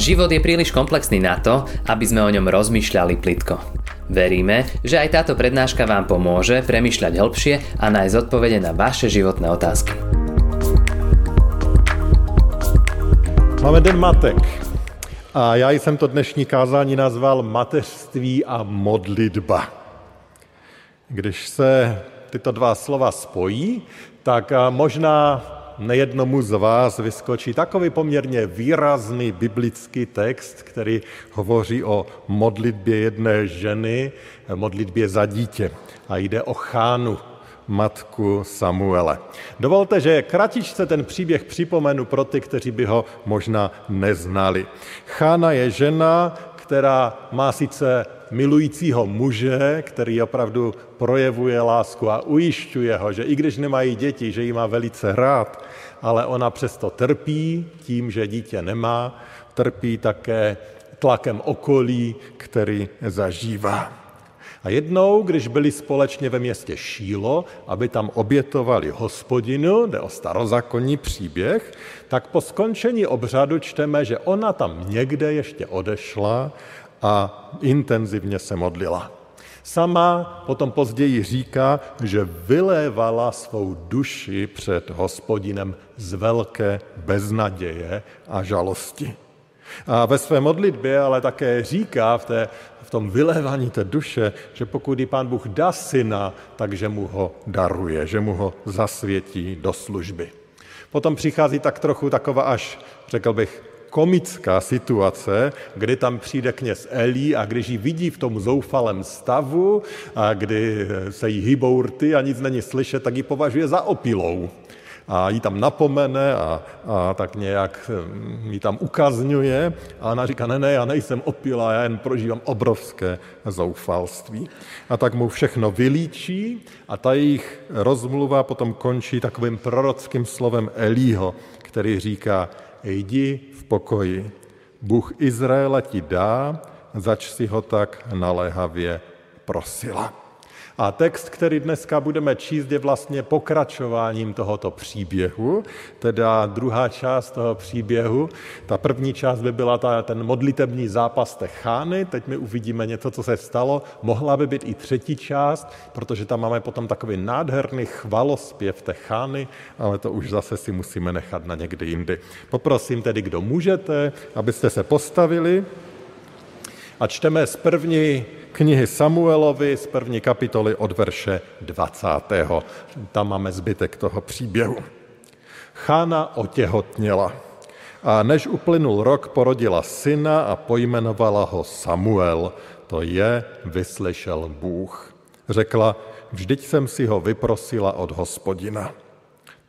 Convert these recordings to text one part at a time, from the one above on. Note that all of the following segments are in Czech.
Život je príliš komplexný na to, aby sme o ňom rozmýšľali plitko. Veríme, že aj táto prednáška vám pomôže premýšľať hĺbšie a nájsť odpovede na vaše životné otázky. Máme den matek. A já jsem to dnešní kázání nazval Mateřství a modlitba. Když se tyto dva slova spojí, tak možná nejednomu z vás vyskočí takový poměrně výrazný biblický text, který hovoří o modlitbě jedné ženy, modlitbě za dítě. A jde o Chánu, matku Samuele. Dovolte, že kratičce ten příběh připomenu pro ty, kteří by ho možná neznali. Chána je žena, která má sice milujícího muže, který opravdu projevuje lásku a ujišťuje ho, že i když nemají děti, že jí má velice rád, ale ona přesto trpí tím, že dítě nemá, trpí také tlakem okolí, který zažívá. A jednou, když byli společně ve městě Šílo, aby tam obětovali hospodinu, jde o starozákonní příběh, tak po skončení obřadu čteme, že ona tam někde ještě odešla a intenzivně se modlila. Sama potom později říká, že vylévala svou duši před hospodinem z velké beznaděje a žalosti. A ve své modlitbě ale také říká v, té, tom vylévání té duše, že pokud jí pán Bůh dá syna, takže mu ho daruje, že mu ho zasvětí do služby. Potom přichází tak trochu taková až, řekl bych, komická situace, kdy tam přijde kněz Elí a když ji vidí v tom zoufalém stavu, a kdy se jí hýbou rty a nic není slyšet, tak ji považuje za opilou a ji tam napomene a, a tak nějak hm, ji tam ukazňuje a ona říká, ne, ne, já nejsem opila, já jen prožívám obrovské zoufalství. A tak mu všechno vylíčí a ta jejich rozmluva potom končí takovým prorockým slovem Elího, který říká, jdi v pokoji, Bůh Izraela ti dá, zač si ho tak naléhavě prosila. A text, který dneska budeme číst, je vlastně pokračováním tohoto příběhu, teda druhá část toho příběhu. Ta první část by byla ta, ten modlitební zápas té chány, teď my uvidíme něco, co se stalo. Mohla by být i třetí část, protože tam máme potom takový nádherný chvalospěv té chány, ale to už zase si musíme nechat na někdy jindy. Poprosím tedy, kdo můžete, abyste se postavili a čteme z první knihy Samuelovi z první kapitoly od verše 20. Tam máme zbytek toho příběhu. Chána otěhotněla a než uplynul rok, porodila syna a pojmenovala ho Samuel, to je vyslyšel Bůh. Řekla, vždyť jsem si ho vyprosila od hospodina.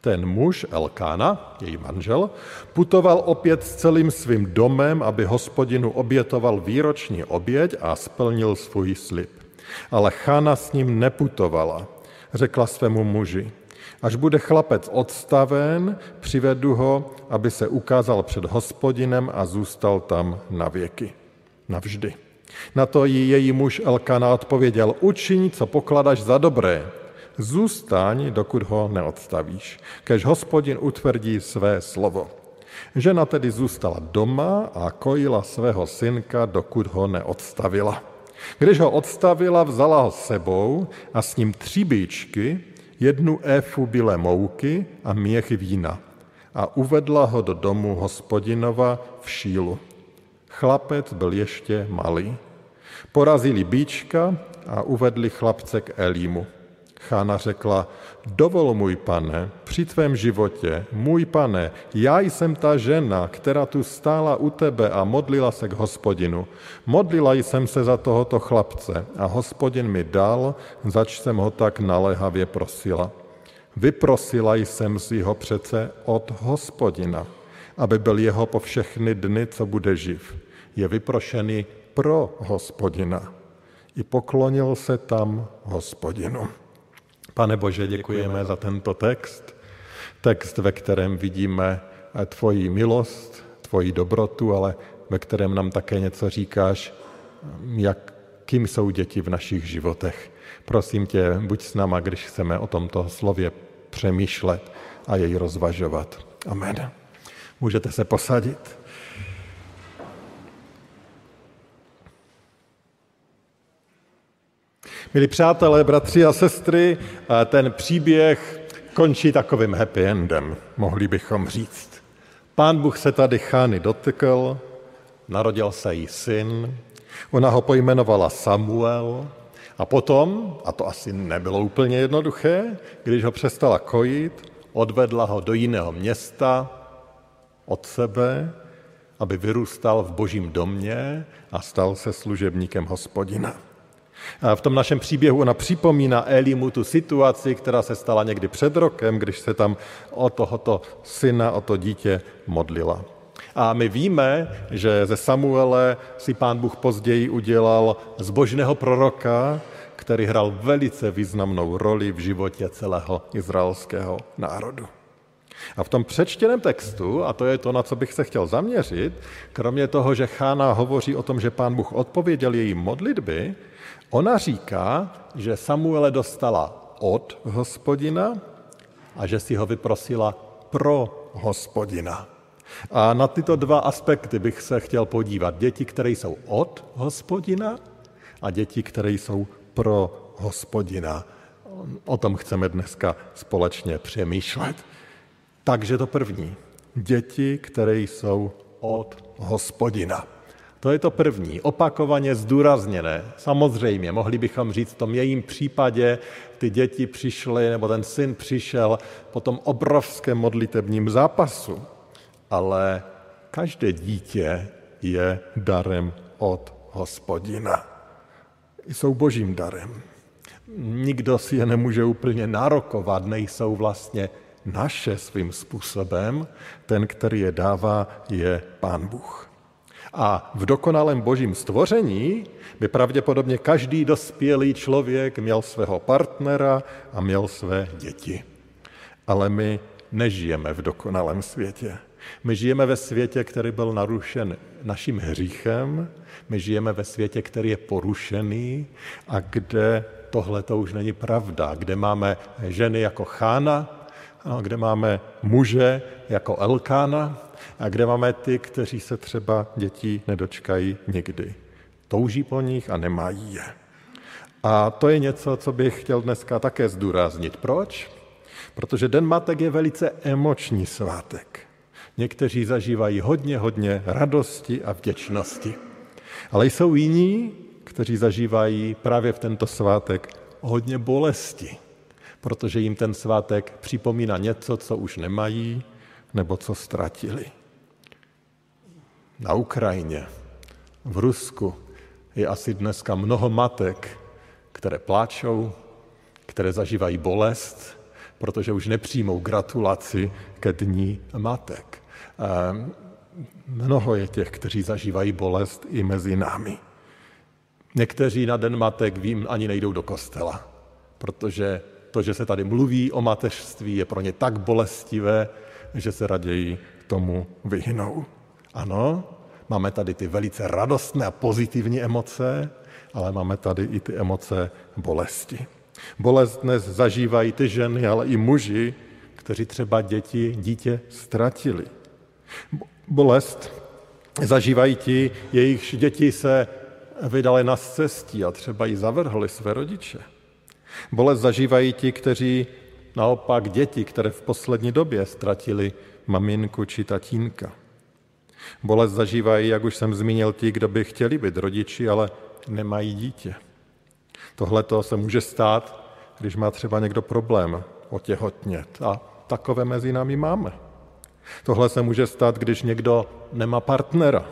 Ten muž, Elkána, její manžel, putoval opět s celým svým domem, aby hospodinu obětoval výroční oběť a splnil svůj slib. Ale Chána s ním neputovala. Řekla svému muži, až bude chlapec odstaven, přivedu ho, aby se ukázal před hospodinem a zůstal tam na věky. Navždy. Na to jí její muž Elkana odpověděl, učiň, co pokladaš za dobré, Zůstaň, dokud ho neodstavíš, kež hospodin utvrdí své slovo. Žena tedy zůstala doma a kojila svého synka, dokud ho neodstavila. Když ho odstavila, vzala ho sebou a s ním tři bíčky, jednu éfu bílé mouky a měchy vína a uvedla ho do domu hospodinova v šílu. Chlapec byl ještě malý. Porazili bíčka a uvedli chlapce k Elímu. Chána řekla, dovol můj pane, při tvém životě, můj pane, já jsem ta žena, která tu stála u tebe a modlila se k hospodinu. Modlila jsem se za tohoto chlapce a hospodin mi dal, zač jsem ho tak naléhavě prosila. Vyprosila jsem si ho přece od hospodina, aby byl jeho po všechny dny, co bude živ. Je vyprošený pro hospodina. I poklonil se tam hospodinu. Pane Bože, děkujeme za tento text, text, ve kterém vidíme tvoji milost, tvoji dobrotu, ale ve kterém nám také něco říkáš, jak, kým jsou děti v našich životech. Prosím tě, buď s náma, když chceme o tomto slově přemýšlet a jej rozvažovat. Amen. Můžete se posadit. Milí přátelé, bratři a sestry, ten příběh končí takovým happy endem, mohli bychom říct. Pán Bůh se tady Chány dotykl, narodil se jí syn, ona ho pojmenovala Samuel a potom, a to asi nebylo úplně jednoduché, když ho přestala kojit, odvedla ho do jiného města od sebe, aby vyrůstal v božím domě a stal se služebníkem hospodina. V tom našem příběhu ona připomíná Elimu tu situaci, která se stala někdy před rokem, když se tam o tohoto syna, o to dítě modlila. A my víme, že ze Samuele si pán Bůh později udělal zbožného proroka, který hrál velice významnou roli v životě celého izraelského národu. A v tom přečtěném textu, a to je to, na co bych se chtěl zaměřit, kromě toho, že Chána hovoří o tom, že pán Bůh odpověděl její modlitby, ona říká, že Samuele dostala od hospodina a že si ho vyprosila pro hospodina. A na tyto dva aspekty bych se chtěl podívat. Děti, které jsou od hospodina a děti, které jsou pro hospodina. O tom chceme dneska společně přemýšlet. Takže to první. Děti, které jsou od hospodina. To je to první, opakovaně zdůrazněné. Samozřejmě, mohli bychom říct, v tom jejím případě ty děti přišly, nebo ten syn přišel po tom obrovském modlitebním zápasu. Ale každé dítě je darem od hospodina. Jsou božím darem. Nikdo si je nemůže úplně nárokovat, nejsou vlastně naše svým způsobem, ten, který je dává, je Pán Bůh. A v dokonalém božím stvoření by pravděpodobně každý dospělý člověk měl svého partnera a měl své děti. Ale my nežijeme v dokonalém světě. My žijeme ve světě, který byl narušen naším hříchem, my žijeme ve světě, který je porušený a kde tohle to už není pravda, kde máme ženy jako Chána, kde máme muže jako Elkána a kde máme ty, kteří se třeba dětí nedočkají nikdy. Touží po nich a nemají je. A to je něco, co bych chtěl dneska také zdůraznit. Proč? Protože Den matek je velice emoční svátek. Někteří zažívají hodně, hodně radosti a vděčnosti. Ale jsou jiní, kteří zažívají právě v tento svátek hodně bolesti protože jim ten svátek připomíná něco, co už nemají nebo co ztratili. Na Ukrajině, v Rusku je asi dneska mnoho matek, které pláčou, které zažívají bolest, protože už nepřijmou gratulaci ke dní matek. Mnoho je těch, kteří zažívají bolest i mezi námi. Někteří na den matek, vím, ani nejdou do kostela, protože to, že se tady mluví o mateřství, je pro ně tak bolestivé, že se raději tomu vyhnou. Ano, máme tady ty velice radostné a pozitivní emoce, ale máme tady i ty emoce bolesti. Bolest dnes zažívají ty ženy, ale i muži, kteří třeba děti, dítě ztratili. Bolest zažívají ti, jejichž děti se vydali na cestí a třeba i zavrhli své rodiče. Bolest zažívají ti, kteří naopak děti, které v poslední době ztratili maminku či tatínka. Bolest zažívají, jak už jsem zmínil, ti, kdo by chtěli být rodiči, ale nemají dítě. Tohle se může stát, když má třeba někdo problém otěhotnět. A takové mezi námi máme. Tohle se může stát, když někdo nemá partnera.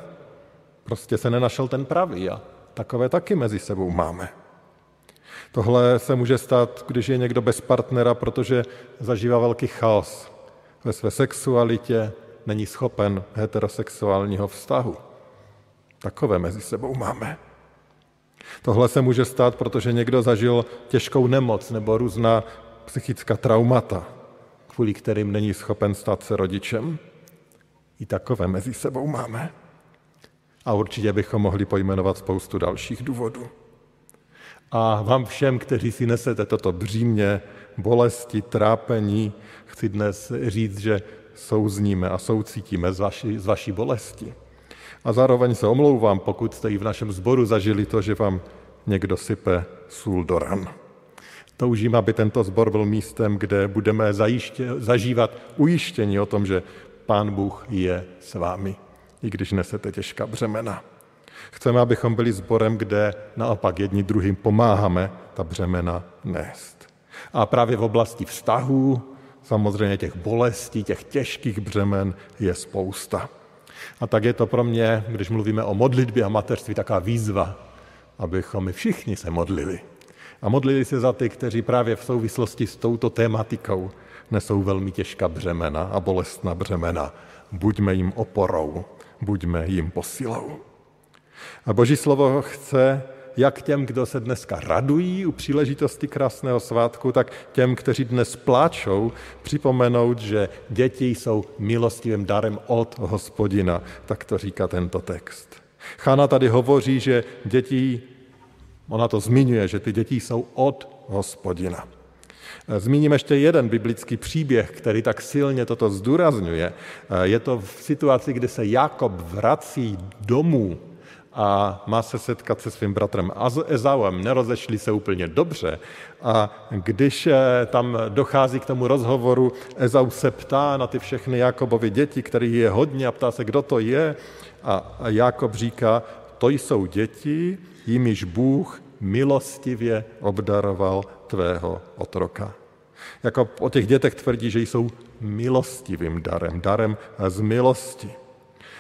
Prostě se nenašel ten pravý a takové taky mezi sebou máme. Tohle se může stát, když je někdo bez partnera, protože zažívá velký chaos ve své sexualitě, není schopen heterosexuálního vztahu. Takové mezi sebou máme. Tohle se může stát, protože někdo zažil těžkou nemoc nebo různá psychická traumata, kvůli kterým není schopen stát se rodičem. I takové mezi sebou máme. A určitě bychom mohli pojmenovat spoustu dalších důvodů. A vám všem, kteří si nesete toto břímě bolesti, trápení, chci dnes říct, že souzníme a soucítíme z vaší, z vaší bolesti. A zároveň se omlouvám, pokud jste i v našem sboru zažili to, že vám někdo sype sůl do ran. Toužím, aby tento zbor byl místem, kde budeme zajiště, zažívat ujištění o tom, že Pán Bůh je s vámi, i když nesete těžká břemena. Chceme, abychom byli sborem, kde naopak jedni druhým pomáháme ta břemena nést. A právě v oblasti vztahů, samozřejmě těch bolestí, těch těžkých břemen je spousta. A tak je to pro mě, když mluvíme o modlitbě a mateřství, taková výzva, abychom my všichni se modlili. A modlili se za ty, kteří právě v souvislosti s touto tématikou nesou velmi těžká břemena a bolestná břemena. Buďme jim oporou, buďme jim posilou. A Boží slovo chce jak těm, kdo se dneska radují u příležitosti krásného svátku, tak těm, kteří dnes pláčou, připomenout, že děti jsou milostivým darem od hospodina. Tak to říká tento text. Chana tady hovoří, že děti, ona to zmiňuje, že ty děti jsou od hospodina. Zmíním ještě jeden biblický příběh, který tak silně toto zdůrazňuje. Je to v situaci, kdy se Jakob vrací domů a má se setkat se svým bratrem Ezauem. Nerozešli se úplně dobře a když eh, tam dochází k tomu rozhovoru, Ezau se ptá na ty všechny Jakobovi děti, kterých je hodně a ptá se, kdo to je a Jakob říká, to jsou děti, jimiž Bůh milostivě obdaroval tvého otroka. Jako o těch dětech tvrdí, že jsou milostivým darem, darem z milosti.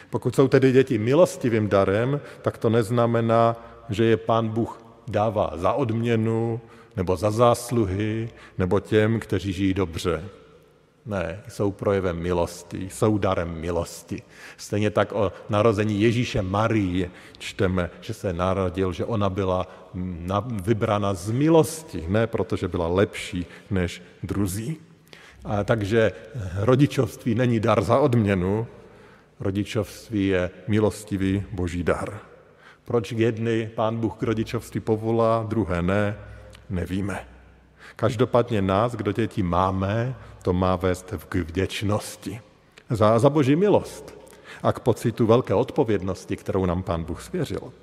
Pokud jsou tedy děti milostivým darem, tak to neznamená, že je pán Bůh dává za odměnu, nebo za zásluhy, nebo těm, kteří žijí dobře. Ne, jsou projevem milosti, jsou darem milosti. Stejně tak o narození Ježíše Marie čteme, že se narodil, že ona byla vybrána z milosti, ne protože byla lepší než druzí. A takže rodičovství není dar za odměnu, Rodičovství je milostivý boží dar. Proč jedny pán Bůh k rodičovství povolá, druhé ne, nevíme. Každopádně nás, kdo děti máme, to má vést k vděčnosti. Za, za boží milost a k pocitu velké odpovědnosti, kterou nám pán Bůh svěřil.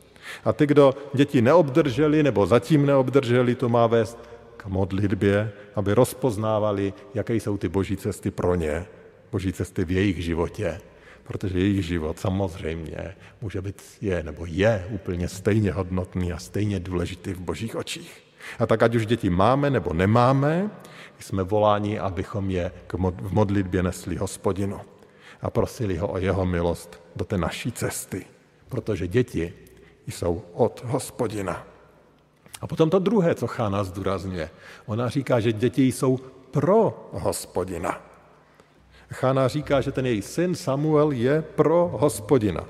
A ty, kdo děti neobdrželi nebo zatím neobdrželi, to má vést k modlitbě, aby rozpoznávali, jaké jsou ty boží cesty pro ně, boží cesty v jejich životě protože jejich život samozřejmě může být, je nebo je úplně stejně hodnotný a stejně důležitý v božích očích. A tak ať už děti máme nebo nemáme, jsme voláni, abychom je v modlitbě nesli hospodinu a prosili ho o jeho milost do té naší cesty, protože děti jsou od hospodina. A potom to druhé, co Chána zdůrazňuje. Ona říká, že děti jsou pro hospodina. Chána říká, že ten její syn Samuel je pro hospodina.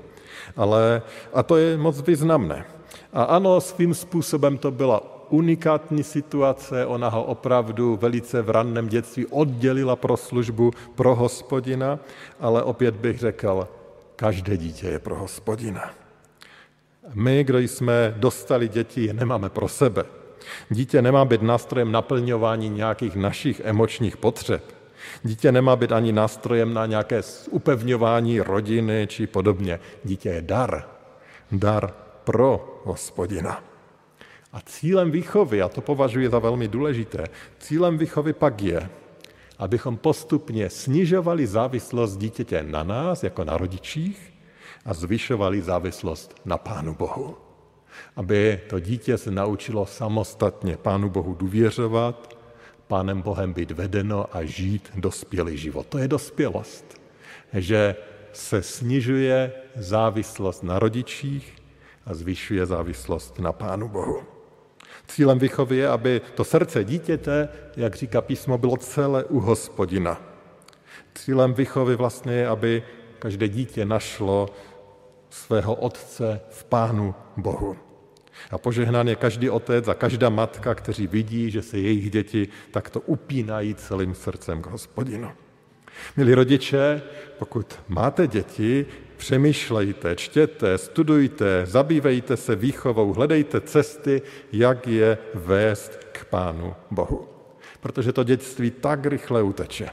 Ale, a to je moc významné. A ano, svým způsobem to byla unikátní situace, ona ho opravdu velice v ranném dětství oddělila pro službu pro hospodina, ale opět bych řekl, každé dítě je pro hospodina. My, kdo jsme dostali děti, je nemáme pro sebe. Dítě nemá být nástrojem naplňování nějakých našich emočních potřeb. Dítě nemá být ani nástrojem na nějaké upevňování rodiny či podobně. Dítě je dar. Dar pro hospodina. A cílem výchovy, a to považuji za velmi důležité, cílem výchovy pak je, abychom postupně snižovali závislost dítěte na nás, jako na rodičích, a zvyšovali závislost na Pánu Bohu. Aby to dítě se naučilo samostatně Pánu Bohu důvěřovat, Pánem Bohem být vedeno a žít dospělý život. To je dospělost, že se snižuje závislost na rodičích a zvyšuje závislost na Pánu Bohu. Cílem výchovy je, aby to srdce dítěte, jak říká písmo, bylo celé u hospodina. Cílem výchovy vlastně je, aby každé dítě našlo svého otce v Pánu Bohu. A požehnán je každý otec a každá matka, kteří vidí, že se jejich děti takto upínají celým srdcem k hospodinu. Milí rodiče, pokud máte děti, přemýšlejte, čtěte, studujte, zabývejte se výchovou, hledejte cesty, jak je vést k Pánu Bohu. Protože to dětství tak rychle uteče.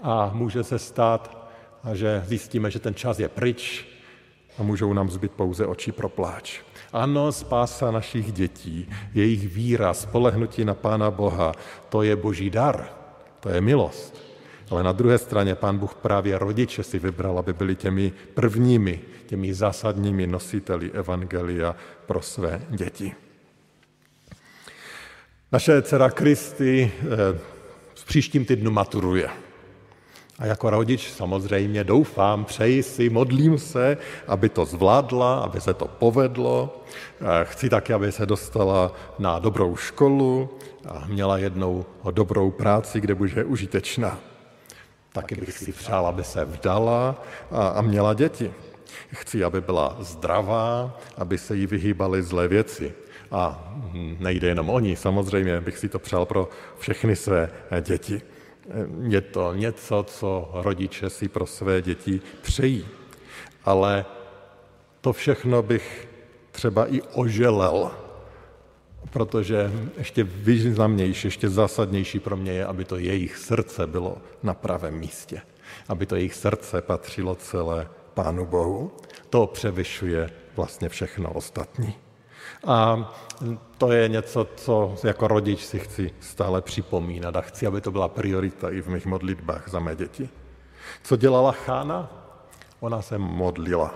A může se stát, že zjistíme, že ten čas je pryč a můžou nám zbyt pouze oči pro pláč. Ano, spása našich dětí, jejich víra, spolehnutí na Pána Boha, to je boží dar, to je milost. Ale na druhé straně pán Bůh právě rodiče si vybral, aby byli těmi prvními, těmi zásadními nositeli evangelia pro své děti. Naše dcera Kristy eh, v příštím týdnu maturuje. A jako rodič samozřejmě doufám, přeji si, modlím se, aby to zvládla, aby se to povedlo. Chci taky, aby se dostala na dobrou školu a měla jednou dobrou práci, kde bude užitečná. Taky bych si přál, aby se vdala a, měla děti. Chci, aby byla zdravá, aby se jí vyhýbaly zlé věci. A nejde jenom o ní, samozřejmě bych si to přál pro všechny své děti. Je to něco, co rodiče si pro své děti přejí. Ale to všechno bych třeba i oželel, protože ještě významnější, ještě zásadnější pro mě je, aby to jejich srdce bylo na pravém místě. Aby to jejich srdce patřilo celé Pánu Bohu. To převyšuje vlastně všechno ostatní. A to je něco, co jako rodič si chci stále připomínat a chci, aby to byla priorita i v mých modlitbách za mé děti. Co dělala Chána? Ona se modlila.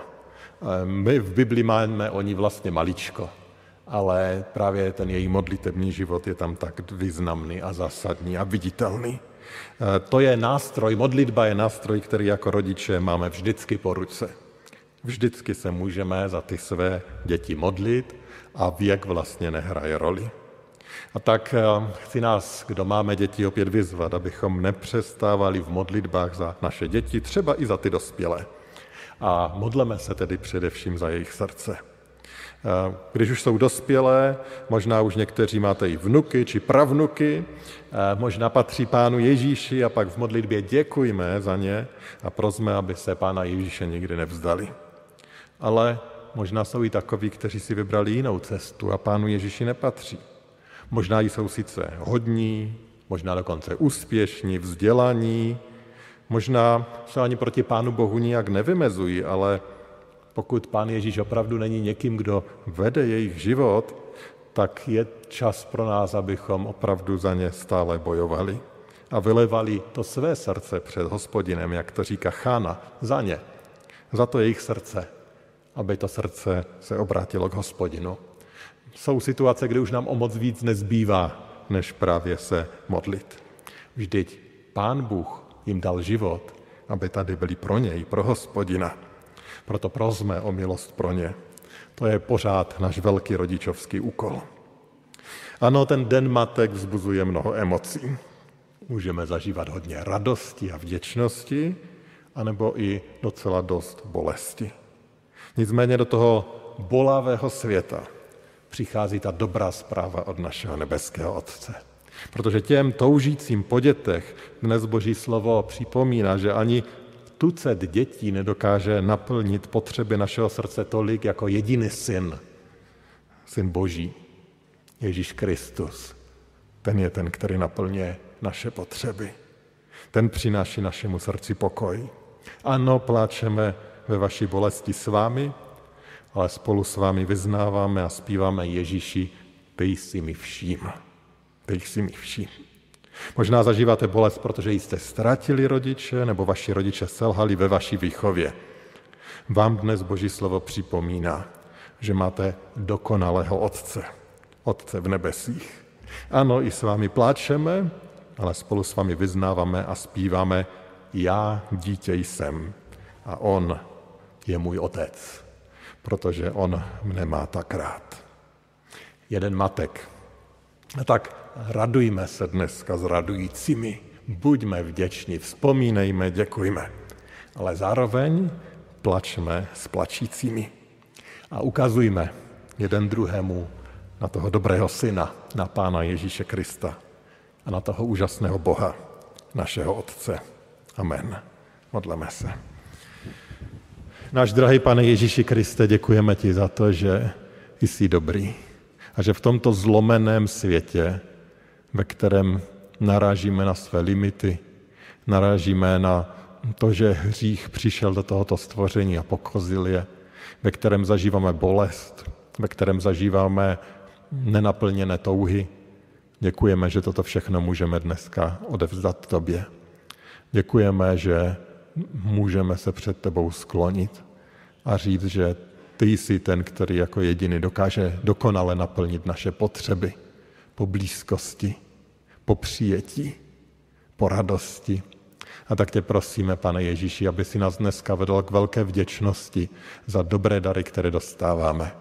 My v Bibli máme o ní vlastně maličko, ale právě ten její modlitební život je tam tak významný a zásadní a viditelný. To je nástroj, modlitba je nástroj, který jako rodiče máme vždycky po ruce. Vždycky se můžeme za ty své děti modlit a věk vlastně nehraje roli. A tak eh, chci nás, kdo máme děti, opět vyzvat, abychom nepřestávali v modlitbách za naše děti, třeba i za ty dospělé. A modleme se tedy především za jejich srdce. Eh, když už jsou dospělé, možná už někteří máte i vnuky či pravnuky, eh, možná patří Pánu Ježíši a pak v modlitbě děkujme za ně a prosme, aby se Pána Ježíše nikdy nevzdali. Ale možná jsou i takoví, kteří si vybrali jinou cestu a Pánu Ježíši nepatří. Možná jsou sice hodní, možná dokonce úspěšní, vzdělaní, možná se ani proti Pánu Bohu nijak nevymezují, ale pokud Pán Ježíš opravdu není někým, kdo vede jejich život, tak je čas pro nás, abychom opravdu za ně stále bojovali a vylevali to své srdce před hospodinem, jak to říká Chána, za ně, za to jejich srdce, aby to srdce se obrátilo k hospodinu. Jsou situace, kdy už nám o moc víc nezbývá, než právě se modlit. Vždyť Pán Bůh jim dal život, aby tady byli pro něj, pro hospodina. Proto prosme o milost pro ně. To je pořád náš velký rodičovský úkol. Ano, ten den matek vzbuzuje mnoho emocí. Můžeme zažívat hodně radosti a vděčnosti, anebo i docela dost bolesti. Nicméně do toho bolavého světa přichází ta dobrá zpráva od našeho nebeského Otce. Protože těm toužícím po dětech dnes Boží slovo připomíná, že ani tucet dětí nedokáže naplnit potřeby našeho srdce tolik jako jediný syn, syn Boží, Ježíš Kristus. Ten je ten, který naplňuje naše potřeby. Ten přináší našemu srdci pokoj. Ano, pláčeme ve vaší bolesti s vámi, ale spolu s vámi vyznáváme a zpíváme Ježíši, ty jsi mi vším. Ty jsi mi vším. Možná zažíváte bolest, protože jste ztratili rodiče, nebo vaši rodiče selhali ve vaší výchově. Vám dnes Boží slovo připomíná, že máte dokonalého Otce, Otce v nebesích. Ano, i s vámi pláčeme, ale spolu s vámi vyznáváme a zpíváme Já dítě jsem a On je můj otec, protože on mne má tak rád. Jeden matek. A tak radujme se dneska s radujícími, buďme vděční, vzpomínejme, děkujme, ale zároveň plačme s plačícími a ukazujme jeden druhému na toho dobrého syna, na Pána Ježíše Krista a na toho úžasného Boha, našeho Otce. Amen. Modleme se. Náš drahý pane Ježíši Kriste, děkujeme ti za to, že jsi dobrý a že v tomto zlomeném světě, ve kterém narážíme na své limity, narážíme na to, že hřích přišel do tohoto stvoření a pokozil je, ve kterém zažíváme bolest, ve kterém zažíváme nenaplněné touhy. Děkujeme, že toto všechno můžeme dneska odevzdat tobě. Děkujeme, že můžeme se před tebou sklonit a říct, že ty jsi ten, který jako jediný dokáže dokonale naplnit naše potřeby po blízkosti, po přijetí, po radosti. A tak tě prosíme, pane Ježíši, aby si nás dneska vedl k velké vděčnosti za dobré dary, které dostáváme.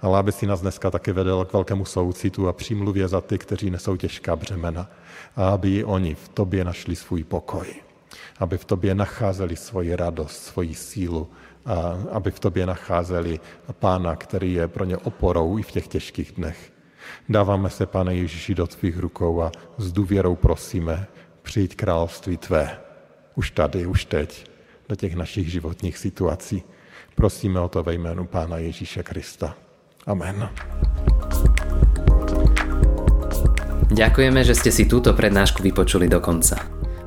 Ale aby si nás dneska taky vedl k velkému soucitu a přímluvě za ty, kteří nesou těžká břemena. A aby oni v tobě našli svůj pokoj. Aby v tobě nacházeli svoji radost, svoji sílu. A aby v tobě nacházeli pána, který je pro ně oporou i v těch těžkých dnech. Dáváme se, pane Ježíši, do tvých rukou a s důvěrou prosíme, přijď království tvé. Už tady, už teď, do těch našich životních situací. Prosíme o to ve jménu Pána Ježíše Krista. Amen. Ďakujeme, že ste si túto prednášku vypočuli do konca.